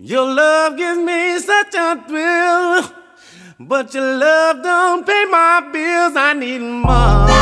Your love gives me such a thrill, but your love don't pay my bills. I need money.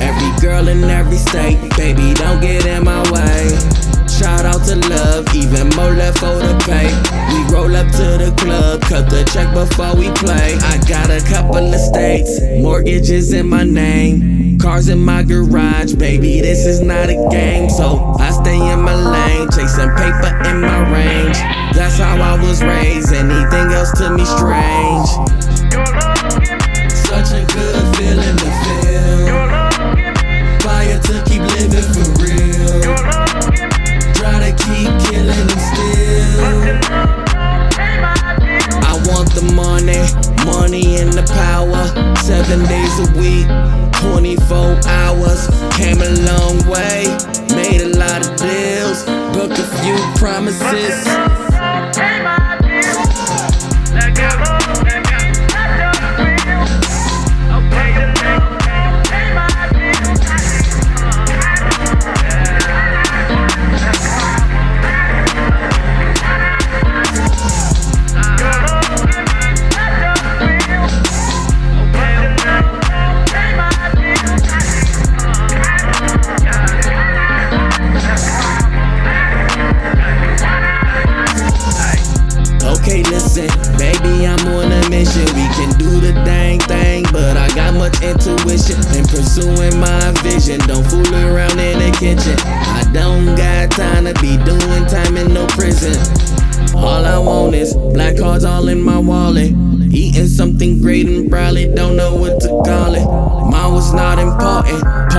Every girl in every state, baby, don't get in my way. Shout out to love, even more left for the pay. We roll up to the club, cut the check before we play. I got a couple of states, mortgages in my name. Cars in my garage, baby, this is not a game. So I stay in my lane, chasing paper in my range. That's how I was raised, anything else to me strange. Such a good feeling to feel. Hours. Came a long way, made a lot of deals, broke a few promises. Okay, listen, baby, I'm on a mission. We can do the dang thing, but I got much intuition in pursuing my vision. Don't fool around in the kitchen. I don't got time to be doing time in no prison. All I want is black cards all in my wallet. Eating something great and probably don't know what to call it. Mine was not important.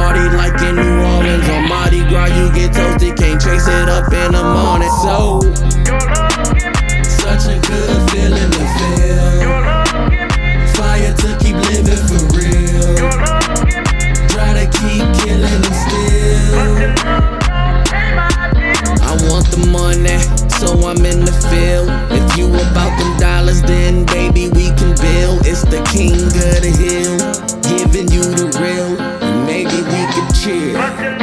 shit.